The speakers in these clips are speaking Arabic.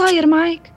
صاير معك؟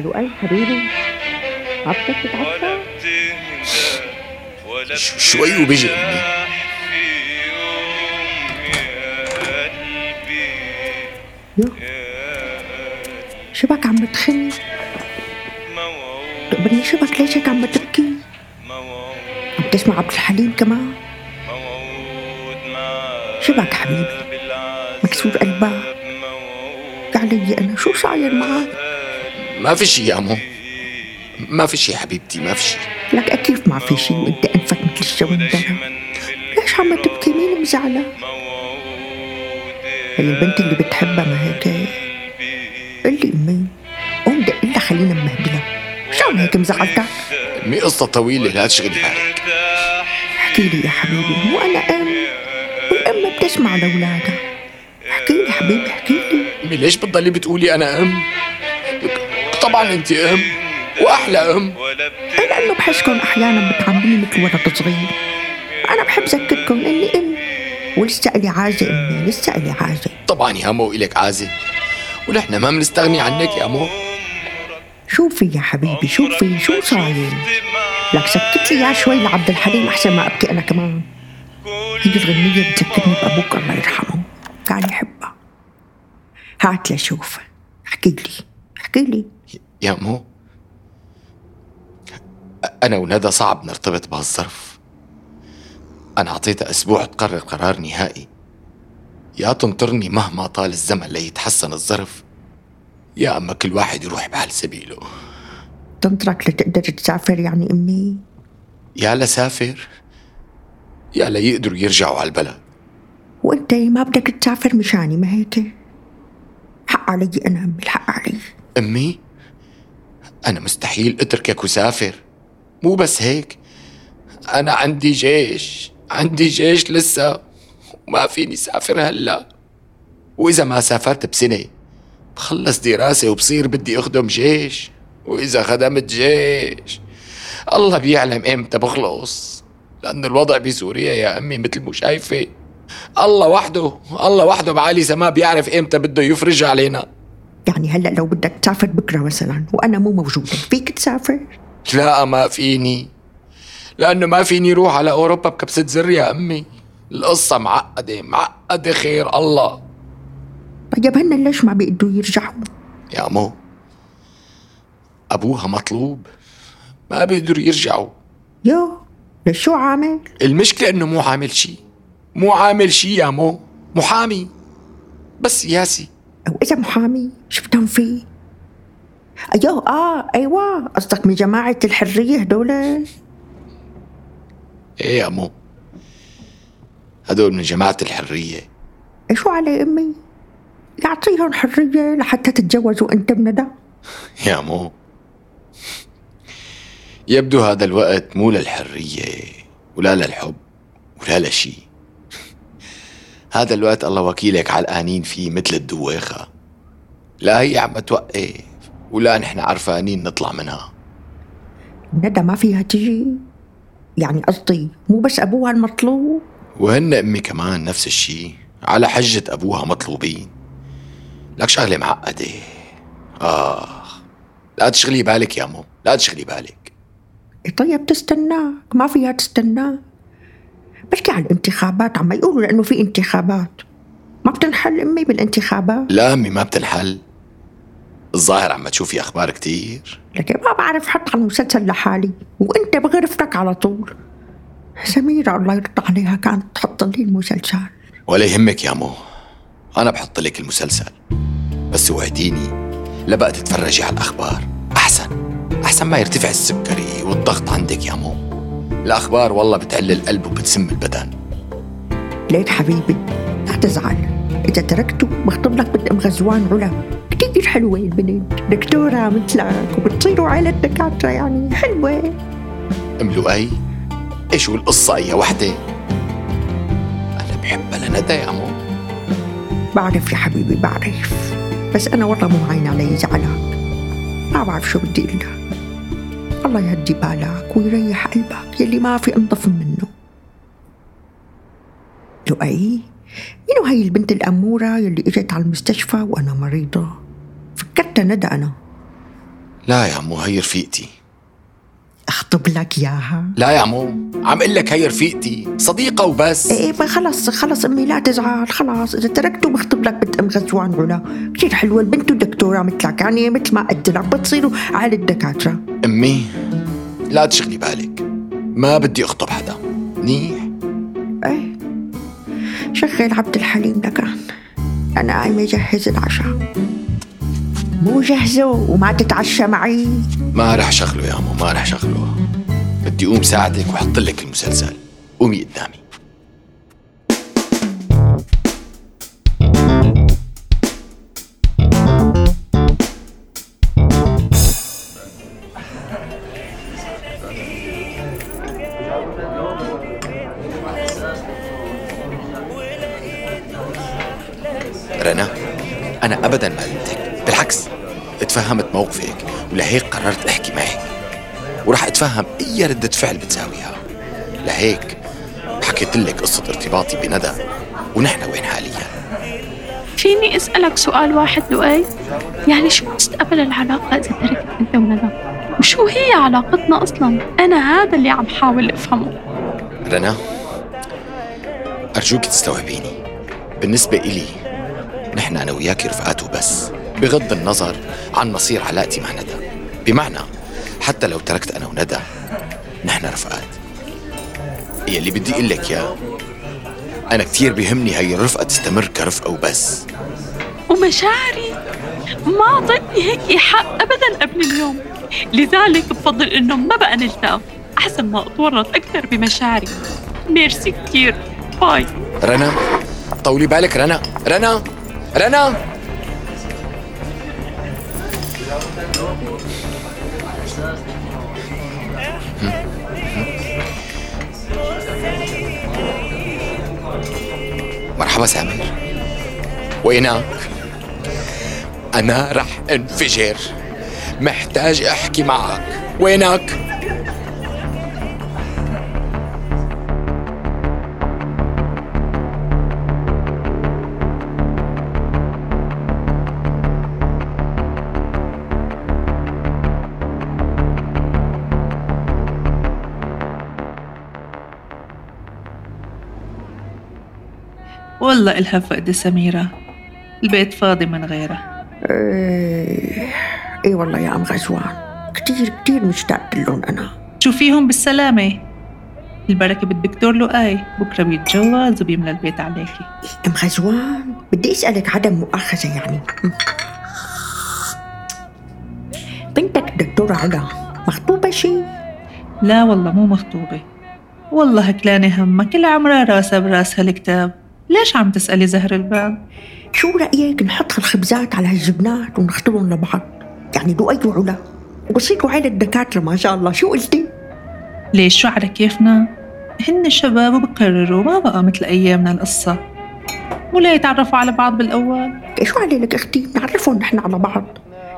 لؤي حبيبي. عطلك تتعشى ش- شوي وبيجي. امي شبك عم بتخن. تقبلني شبك ليش هيك عم بتبكي. عم تسمع عبد الحليم كمان. شبك حبيبي مكسور قلبك. علي أنا شو صاير معك؟ ما في شي يا امو ما في شي حبيبتي ما في شي. لك كيف ما في شيء وانت أنفك مثل الشوندرة ليش عم تبكي؟ مين مزعلة؟ هي البنت اللي بتحبها ما هيك؟ قل لي امي قوم دق لها خلينا نمهبلها شو هيك مزعلتك؟ امي قصة طويلة لا تشغلي بالك احكي لي يا حبيبي مو أنا أم. والأم بتسمع لأولادها. احكي لي حبيبي احكي لي. امي ليش بتضلي بتقولي أنا أم؟ طبعا انت ام وأحلى ام لأنه بحسكم أحيانا بتعاملوني مثل ولد صغير أنا بحب أذكركم إني أم ولسه إلي عازة أمي لسه إلي عازة طبعا يا مو إلك عازة ونحن ما بنستغني عنك يا مو. شوفي يا حبيبي؟ شوفي شو صاير؟ لك سكت لي يا شوي لعبد الحليم أحسن ما أبكي أنا كمان. هي الغنية بتذكرني بأبوك الله يرحمه. كان يحبها. هات لشوف احكي لي احكي لي. يا مو أنا وندى صعب نرتبط بهالظرف. أنا أعطيتها أسبوع تقرر قرار نهائي. يا تنطرني مهما طال الزمن ليتحسن الظرف يا أما كل واحد يروح بحال سبيله. تنطرك لتقدر تسافر يعني أمي؟ يا لسافر يا ليقدروا يرجعوا على البلد. وأنت ما بدك تسافر مشاني ما هيك؟ حق علي أنا أمي الحق علي. أمي؟ أنا مستحيل أتركك وسافر مو بس هيك أنا عندي جيش عندي جيش لسه وما فيني سافر هلا. وإذا ما سافرت بسنة بخلص دراسة وبصير بدي أخدم جيش. وإذا خدمت جيش الله بيعلم إمتى بخلص. لأن الوضع بسوريا يا أمي مثل مو شايفة. الله وحده الله وحده بعالي سما بيعرف إمتى بده يفرج علينا. يعني هلا لو بدك تسافر بكرة مثلا وأنا مو موجودة فيك تسافر؟ لا ما فيني. لأنه ما فيني روح على أوروبا بكبسة زر يا أمي. القصة معقدة معقدة خير الله. طيب هن ليش ما بيقدروا يرجعوا؟ يا مو أبوها مطلوب. ما بيقدروا يرجعوا. يو ليش شو عامل؟ المشكلة إنه مو عامل شي. مو عامل شي يا مو محامي. بس سياسي أو إذا محامي شو بدهم فيه؟ أيوه آه أيوه. قصدك من جماعة الحرية هدول؟ إيه يا مو هدول من جماعة الحرية. إيه شو علي أمي؟ يعطيهم حرية لحتى تتجوزوا أنت بندى يا مو يبدو هذا الوقت مو للحرية ولا للحب ولا لشي. هذا الوقت الله وكيلك علقانين فيه مثل الدواخة. لا هي عم توقف ولا نحن عرفانين نطلع منها. ندى ما فيها تجي يعني قصدي مو بس أبوها المطلوب؟ وهن أمي كمان نفس الشي. على حجة أبوها مطلوبين. لك شغلة معقدة. آه لا تشغلي بالك يا مو لا تشغلي بالك. طيب تستناك ما فيها تستناك. بحكي عن الانتخابات عم يقولوا لأنه في انتخابات. ما بتنحل أمي بالانتخابات. لا أمي ما بتنحل. الظاهر عم تشوفي أخبار كتير. لكن ما بعرف حط على المسلسل لحالي وأنت بغرفتك على طول. سميرة الله يرضى عليها كانت تحط لي المسلسل. ولا يهمك يا مو. أنا بحط لك المسلسل. بس وعديني لا بقى تتفرجي على الأخبار. أحسن. أحسن ما يرتفع السكري والضغط عندك يا مو. الأخبار والله بتعل القلب وبتسم البدن. ليك حبيبي لا تزعل. إذا تركته بخطب لك بنت أم غزوان علا كتير حلوة البنت. دكتورة مثلك وبتصيروا عائلة دكاترة يعني حلوة. ام لؤي إيش هو القصة؟ أي وحدة؟ أنا بحبها لندى يا مو بعرف يا حبيبي بعرف. بس أنا والله مو عين علي زعلك ما بعرف شو بدي أقول لك. الله يهدي بالك ويريح قلبك يلي ما في أنظف منه. لؤي منو هاي البنت الأمورة يلي إجت على المستشفى وأنا مريضة؟ فكرتها ندى أنا. لا يا مو هي رفيقتي. أخطب لك إياها؟ لا يا مو عم إقول لك هي رفيقتي صديقة وبس. إيه خلص خلص أمي لا تزعل خلاص إذا تركته بخطب لك بنت أم غزوان علا كثير حلوة البنت دكتوره مثلك يعني مثل ما قلت لك بتصيروا عائلة دكاترة. أمي لا تشغلي بالك. ما بدي أخطب حدا. منيح؟ إيه. شغل عبد الحليم لكان أنا قايمه اجهز العشاء. مو جهزه وما تتعشى معي. ما رح شغله يا مو ما رح شغله. بدي أقوم ساعدك وحط لك المسلسل. قومي قدامي. ولهيك قررت أحكي معك وراح أتفهم أي ردة فعل بتساويها لهيك حكيت لك قصة ارتباطي بندى ونحن وين حاليا فيني أسألك سؤال واحد لؤي؟ يعني شو مستقبل العلاقة إذا تركت أنت وندى؟ وشو هي علاقتنا أصلا؟ أنا هذا اللي عم حاول أفهمه رنا أرجوك تستوعبيني بالنسبة إلي نحن أنا وياك رفقات وبس بغض النظر عن مصير علاقتي مع ندى بمعنى حتى لو تركت أنا وندى نحن رفقات. يلي بدي أقول لك يا أنا كثير بيهمني هاي الرفقة تستمر كرفقة وبس. ومشاعري ما أعطتني هيك إيحاء أبدا قبل اليوم. لذلك بفضل إنه ما بقى نلتقى أحسن ما أتورط أكثر بمشاعري. ميرسي كثير باي. رنا طولي بالك رنا. رنا رنا. مرحبا سامر وينك؟ أنا رح أنفجر محتاج أحكي معك وينك؟ والله إلها فقدة سميرة. البيت فاضي من غيرها إيه إيه والله يا ام غزوان. كتير كتير مشتاقة لهم أنا. شوفيهم بالسلامة. البركة بالدكتور لؤي. بكرة بيتجوز وبيملى البيت عليكي. أم غزوان بدي أسألك عدم مؤاخذة يعني. بنتك دكتورة علا مخطوبة شي؟ لا والله مو مخطوبة. والله هكلانة همها كل عمرها راسها براسها الكتاب. ليش عم تسألي زهر الباب؟ شو رأيك نحط هالخبزات على هالجبنات ونختلهم لبعض؟ يعني لؤي وعلا. وبصيروا عيلة دكاترة ما شاء الله. شو قلتي؟ ليش؟ شو على كيفنا؟ هن شباب وبقرروا ما بقى مثل أيامنا القصة. ولا يتعرفوا على بعض بالأول؟ شو عليك أختي؟ نعرفهم نحن على بعض.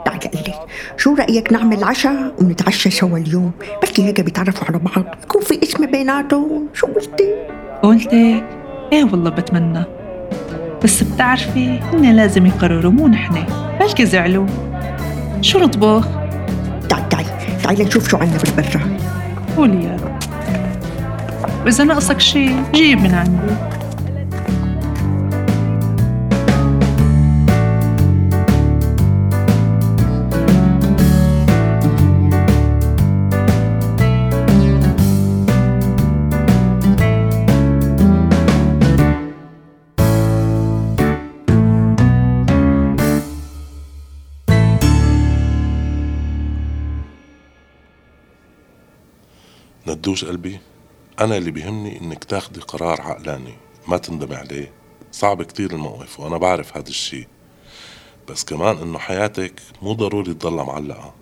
تعالي لك شو رأيك نعمل عشاء ونتعشى سوا اليوم؟ بلكي هيك بيتعرفوا على بعض. يكون في اسم بيناتهم. شو قلتي؟ قلتك إيه والله بتمنى. بس بتعرفي هن لازم يقرروا مو نحن. بلكي زعلوا. شو نطبخ؟ تعالي تعالي تعالي نشوف شو عنا بالبرة قولي يا رب. وإذا ناقصك شي جيب من عندي. ندوش قلبي. أنا اللي بيهمني إنك تاخدي قرار عقلاني ما تندمي عليه. صعب كتير الموقف وأنا بعرف هذا الشي. بس كمان إنه حياتك مو ضروري تضلها معلقة.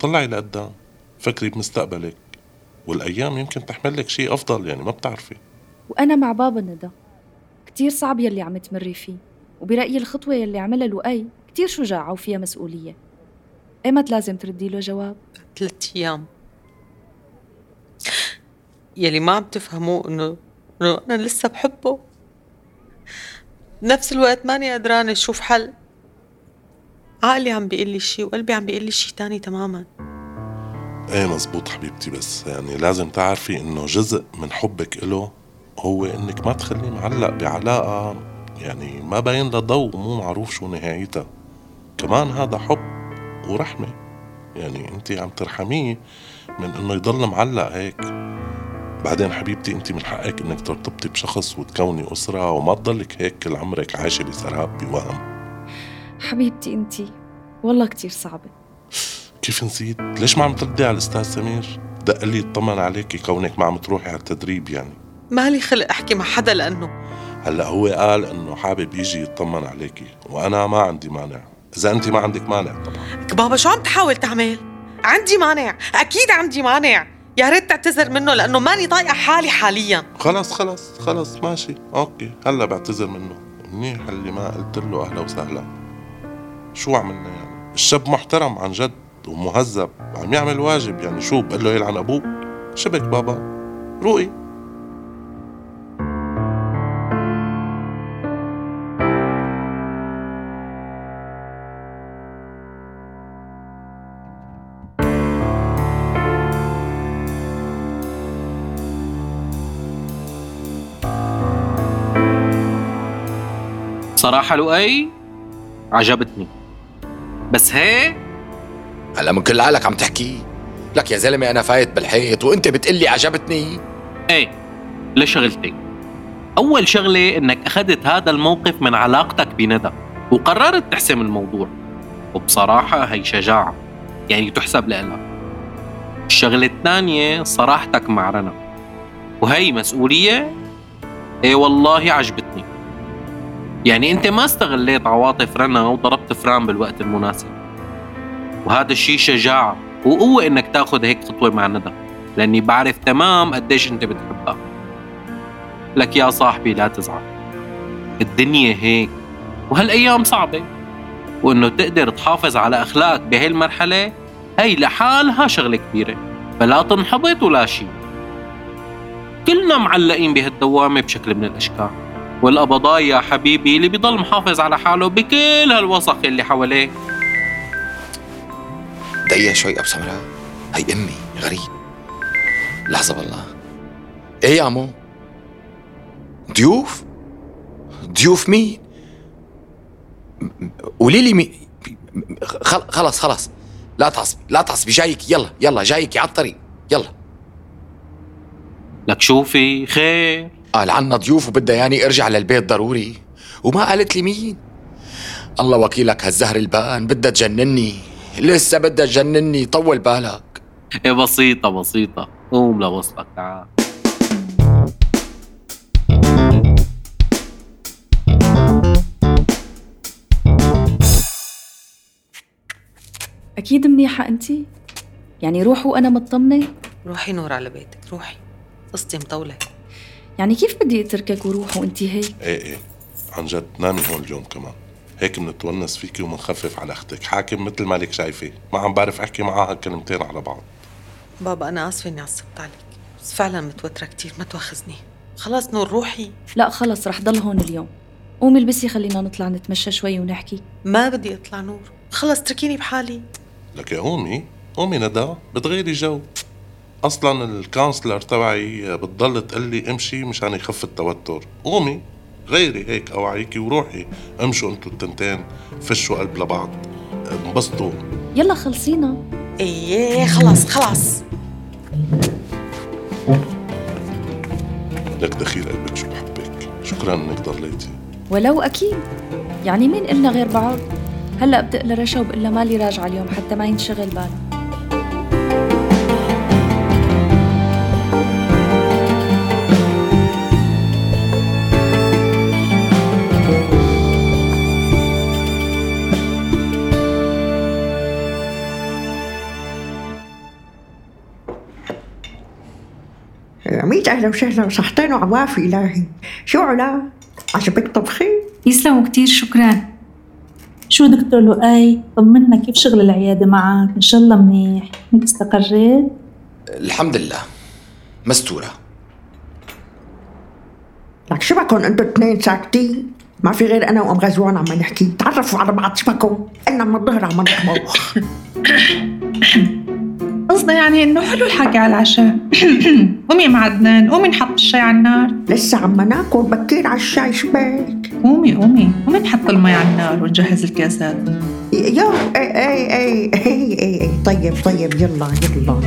طلعي لقدام فكري بمستقبلك والأيام يمكن تحمل لك شي أفضل يعني ما بتعرفي. وأنا مع بابا ندى. كتير صعب يلي عم تمري فيه وبرأيي الخطوة يلي عملها لؤي كتير شجاعة وفيها مسؤولية. إيمت لازم تردي له جواب؟ ثلاث أيام. يلي ما عم تفهموه إنه إنه أنا لسه بحبه. بنفس الوقت ماني قدرانة أشوف حل. عقلي عم بيقول لي شيء وقلبي عم بيقول لي شيء تاني تماما. إيه مزبوط حبيبتي بس يعني لازم تعرفي إنه جزء من حبك له هو إنك ما تخليه معلق بعلاقة. يعني ما باين لها ضوء ومو معروف شو نهايتها. كمان هذا حب ورحمة. يعني انت عم ترحميه من إنه يضل معلق هيك. بعدين حبيبتي انت من حقك انك ترتبطي بشخص وتكوني أسرة وما تضلك هيك كل عمرك عايشة بسراب بوهم. حبيبتي انتي والله كتير صعبة. كيف نسيت؟ ليش ما عم تردي على الأستاذ سمير؟ دق لي اطمن عليكي كونك ما عم تروحي على التدريب يعني. مالي خلق أحكي مع حدا لأنه؟ هلأ هو قال إنه حابب يجي يطمن عليكي وأنا ما عندي مانع. إذا أنت ما عندك مانع طبعا. بابا شو عم تحاول تعمل؟ عندي مانع أكيد عندي مانع. يا ريت تعتذر منه لأنه ماني طايقة حالي حاليا. خلص خلص خلص ماشي. أوكي هلا بعتذر منه. منيح اللي ما قلت له أهلا وسهلا. شو عملنا يعني؟ الشاب محترم عن جد ومهذب عم يعمل واجب. يعني شو بقول له يلعن أبوه؟ شبك بابا. روقي صراحة لؤي عجبتني. بس هيك هلا من كل عقلك عم تحكي. لك يا زلمة أنا فايت بالحيط وأنت بتقلي عجبتني. إيه لشغلتين أول شغلة إنك أخذت هذا الموقف من علاقتك بندى وقررت تحسم الموضوع. وبصراحة هي شجاعة يعني تحسب لها الشغلة الثانية صراحتك مع رنا. وهي مسؤولية؟ إيه والله عجبتني. يعني انت ما استغليت عواطف رنا وضربت فران بالوقت المناسب. وهذا الشيء شجاعة وقوة انك تاخذ هيك خطوة مع ندى لأني بعرف تمام قديش انت بتحبها. لك يا صاحبي لا تزعل. الدنيا هيك. وهالأيام صعبة. وإنه تقدر تحافظ على أخلاقك بهي المرحلة هي لحالها شغلة كبيرة. فلا تنحبط ولا شيء. كلنا معلقين بهالدوامة بشكل من الأشكال. والقبضاء يا حبيبي اللي بيضل محافظ على حاله بكل هالوسخ اللي حواليه. دقيقة شوي أبو سمراء هي أمي غريب. لحظة بالله. إيه يا عمو؟ ضيوف؟ ضيوف مين؟ قولي لي مين. خل- خلص خلص. لا تعصبي لا تعصبي جايك يلا يلا جايك على الطريق. يلا. لك شوفي خير. قال عنا ضيوف وبدها ياني ارجع للبيت ضروري. وما قالت لي مين؟ الله وكيلك هالزهر البان بدها تجنني. لسه بدها تجنني طول بالك. إيه بسيطة بسيطة. قوم لوصلك تعال. أكيد منيحة أنت؟ يعني روح وأنا مطمنة؟ روحي نور على بيتك روحي. قصتي مطولة. يعني كيف بدي أتركك وروح وأنت هيك؟ إيه إيه. عن جد نامي هون اليوم كمان. هيك بنتونس فيكي ومنخفف على أختك. حاكم مثل ما لك شايفة. ما عم بعرف أحكي معها كلمتين على بعض. بابا أنا آسفة إني عصبت عليك. بس فعلا متوترة كتير. ما تواخذني. خلاص نور روحي. لا خلص رح ضل هون اليوم. قومي البسي خلينا نطلع نتمشى شوي ونحكي. ما بدي أطلع نور. خلص اتركيني بحالي. لك يا قومي. قومي ندى. بتغيري جو. أصلا ال counselor تبعي بتضل تقول لي امشي مشان يخف التوتر. قومي غيري هيك أوعيكي وروحي امشوا أنتوا التنتين فشوا قلب لبعض. انبسطوا. يلا خلصينا. إيه خلاص خلاص. لك دخيل قلبك شو بحبك. شكرا إنك ضليتي. ولو أكيد. يعني مين إلنا غير بعض؟ هلأ بتقلى رشا وبقلها مالي راجعة اليوم حتى ما ينشغل بالها أهلا وسهلا صحتين وعوافي إلهي. شو علا؟ عجبك طبخي؟ يسلموا كتير شكرا. شو دكتور لؤي؟ طمنا كيف شغل العيادة معك؟ إن شاء الله منيح. هيك استقريت؟ الحمد لله. مستورة. لك شو بكون أنتوا اثنين ساكتين؟ ما في غير أنا وأم غزوان عم نحكي. تعرفوا على بعض شو بكون؟ أنا من الظهر عم نطبخ قصدي يعني إنه حلو الحكي على العشاء. قومي مع عدنان قومي نحط الشاي على النار. لسه عم ناكل بكير على الشاي شباك قومي قومي قومي نحط المي على النار ونجهز الكاسات. يا إي إي إي إي إي إي. طيب طيب يلا يلا.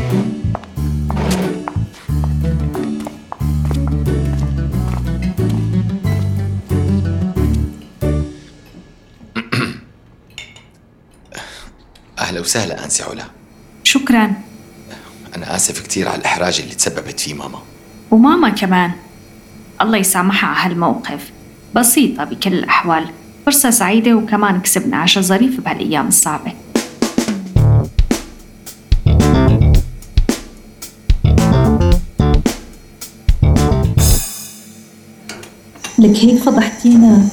أهلا وسهلا أنسي علا. شكرا. أنا آسف كتير على الإحراج اللي تسببت فيه ماما. وماما كمان. الله يسامحها على هالموقف. بسيطة بكل الأحوال. فرصة سعيدة وكمان كسبنا عشاء ظريف بهالأيام الصعبة. لك هيك فضحتينا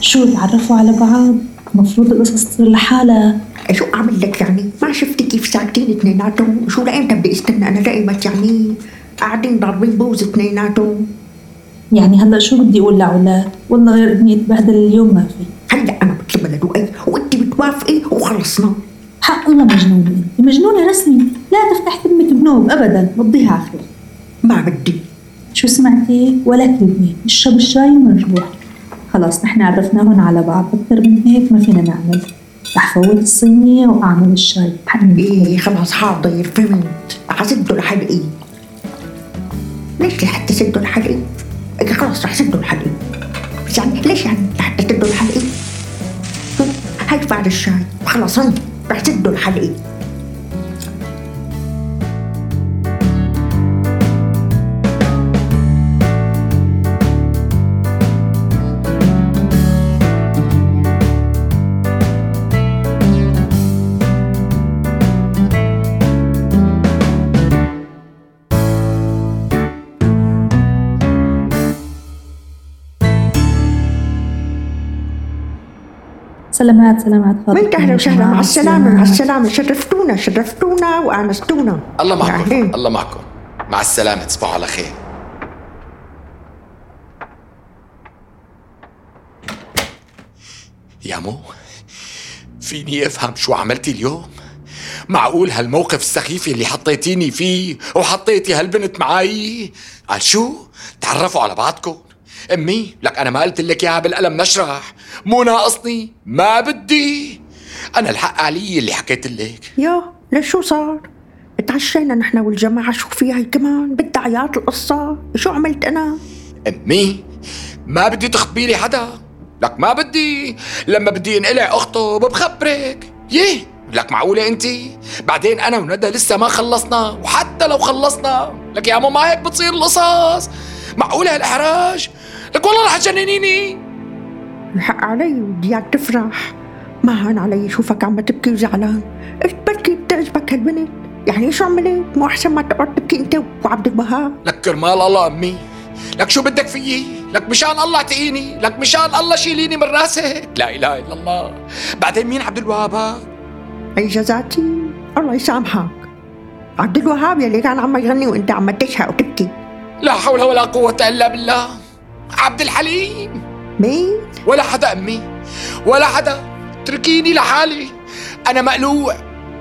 شو تعرفوا على بعض؟ مفروض القصص تصير لحالها. شو أعمل لك يعني؟ شفتي كيف ساكتين اثنيناتهم شو بدي استنى أنا لأيمت يعني قاعدين ضاربين بوز اثنيناتهم يعني هلا شو بدي أقول لعولاد والله غير ابني يتبهدل اليوم ما في هلا أنا بطلب لؤي وانت بتوافقي وخلصنا حق الله مجنونة انت مجنونة رسمي لا تفتح تمك بنوب ابدا بضيها اخر ما بدي شو سمعتي ولا كلمة نشرب الشاي ونروح خلاص نحن عرفناهن على بعض أكثر من هيك ما فينا نعمل رح فوت الصينية وأعمل الشاي. إيه خلاص حاضر فهمت. حسدوا الحلقي ليش لحتى سدوا الحلقي؟ إيه خلاص رح سدوا الحلقي بس يعني ليش يعني لحتى سدوا الحلقي؟ هاي فعل الشاي. خلاص هن رح سدوا الحلقي سلامات سلامات فاضل وانت أهلا وسهلا؟ مع السلامة مع السلامة. شرفتونا شرفتونا وانستونا الله معكم يعني. الله معكم. مع السلامة تصبحوا على خير. يا مو فيني أفهم شو عملتي اليوم؟ معقول هالموقف السخيف اللي حطيتيني فيه وحطيتي هالبنت معاي؟ قال شو؟ تعرفوا على بعضكم. أمي لك أنا ما قلت لك إياها بالقلم نشرح. مو ناقصني ما بدي. أنا الحق علي اللي حكيت لك. يا ليش شو صار؟ تعشينا نحن والجماعة شو فيها هي كمان؟ بدها عياط القصة. شو عملت أنا؟ امي ما بدي تخبي لي حدا. لك ما بدي. لما بدي انقلع اخطب بخبرك. يه لك معقولة انت؟ بعدين أنا وندى لسه ما خلصنا. وحتى لو خلصنا لك يا ماما هيك بتصير القصص. معقولة هالإحراج؟ لك والله رح تجننيني. الحق علي ودي اياك تفرح ما هان علي شوفك عم تبكي وزعلان. قلت بركي بتعجبك هالبنت؟ يعني شو عملت؟ مو أحسن ما تقعد تبكي إنت وعبد الوهاب لك كرمال الله أمي. لك شو بدك فيي؟ لك مشان الله اعتقيني لك مشان الله شيليني من راسك لا إله إلا الله. بعدين مين؟ عبد الوهاب. هاد اي جزاتي الله يسامحك. عبد الوهاب يلي كان عم يغني وإنت عم تشهق وتبكي. لا حول ولا قوة إلا بالله. عبد الحليم. مين؟ ولا حدا أمي ولا حدا اتركيني لحالي. أنا مقلوع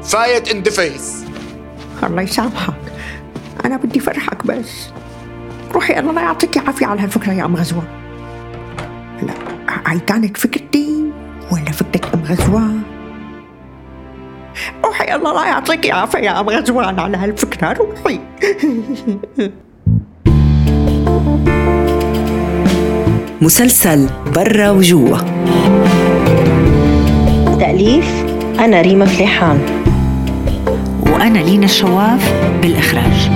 فايت اندفس الله يسامحك. أنا بدي فرحك بس. روحي الله لا يعطيك العافية على هالفكرة يا أم غزوة. لا هاي كانت فكرتي ولا فكرة أم غزوان روحي الله لا يعطيك العافية يا أم غزوان على هالفكرة روحي. مسلسل برا وجوا. تأليف أنا ريما فليحان. وأنا لينا الشواف بالإخراج.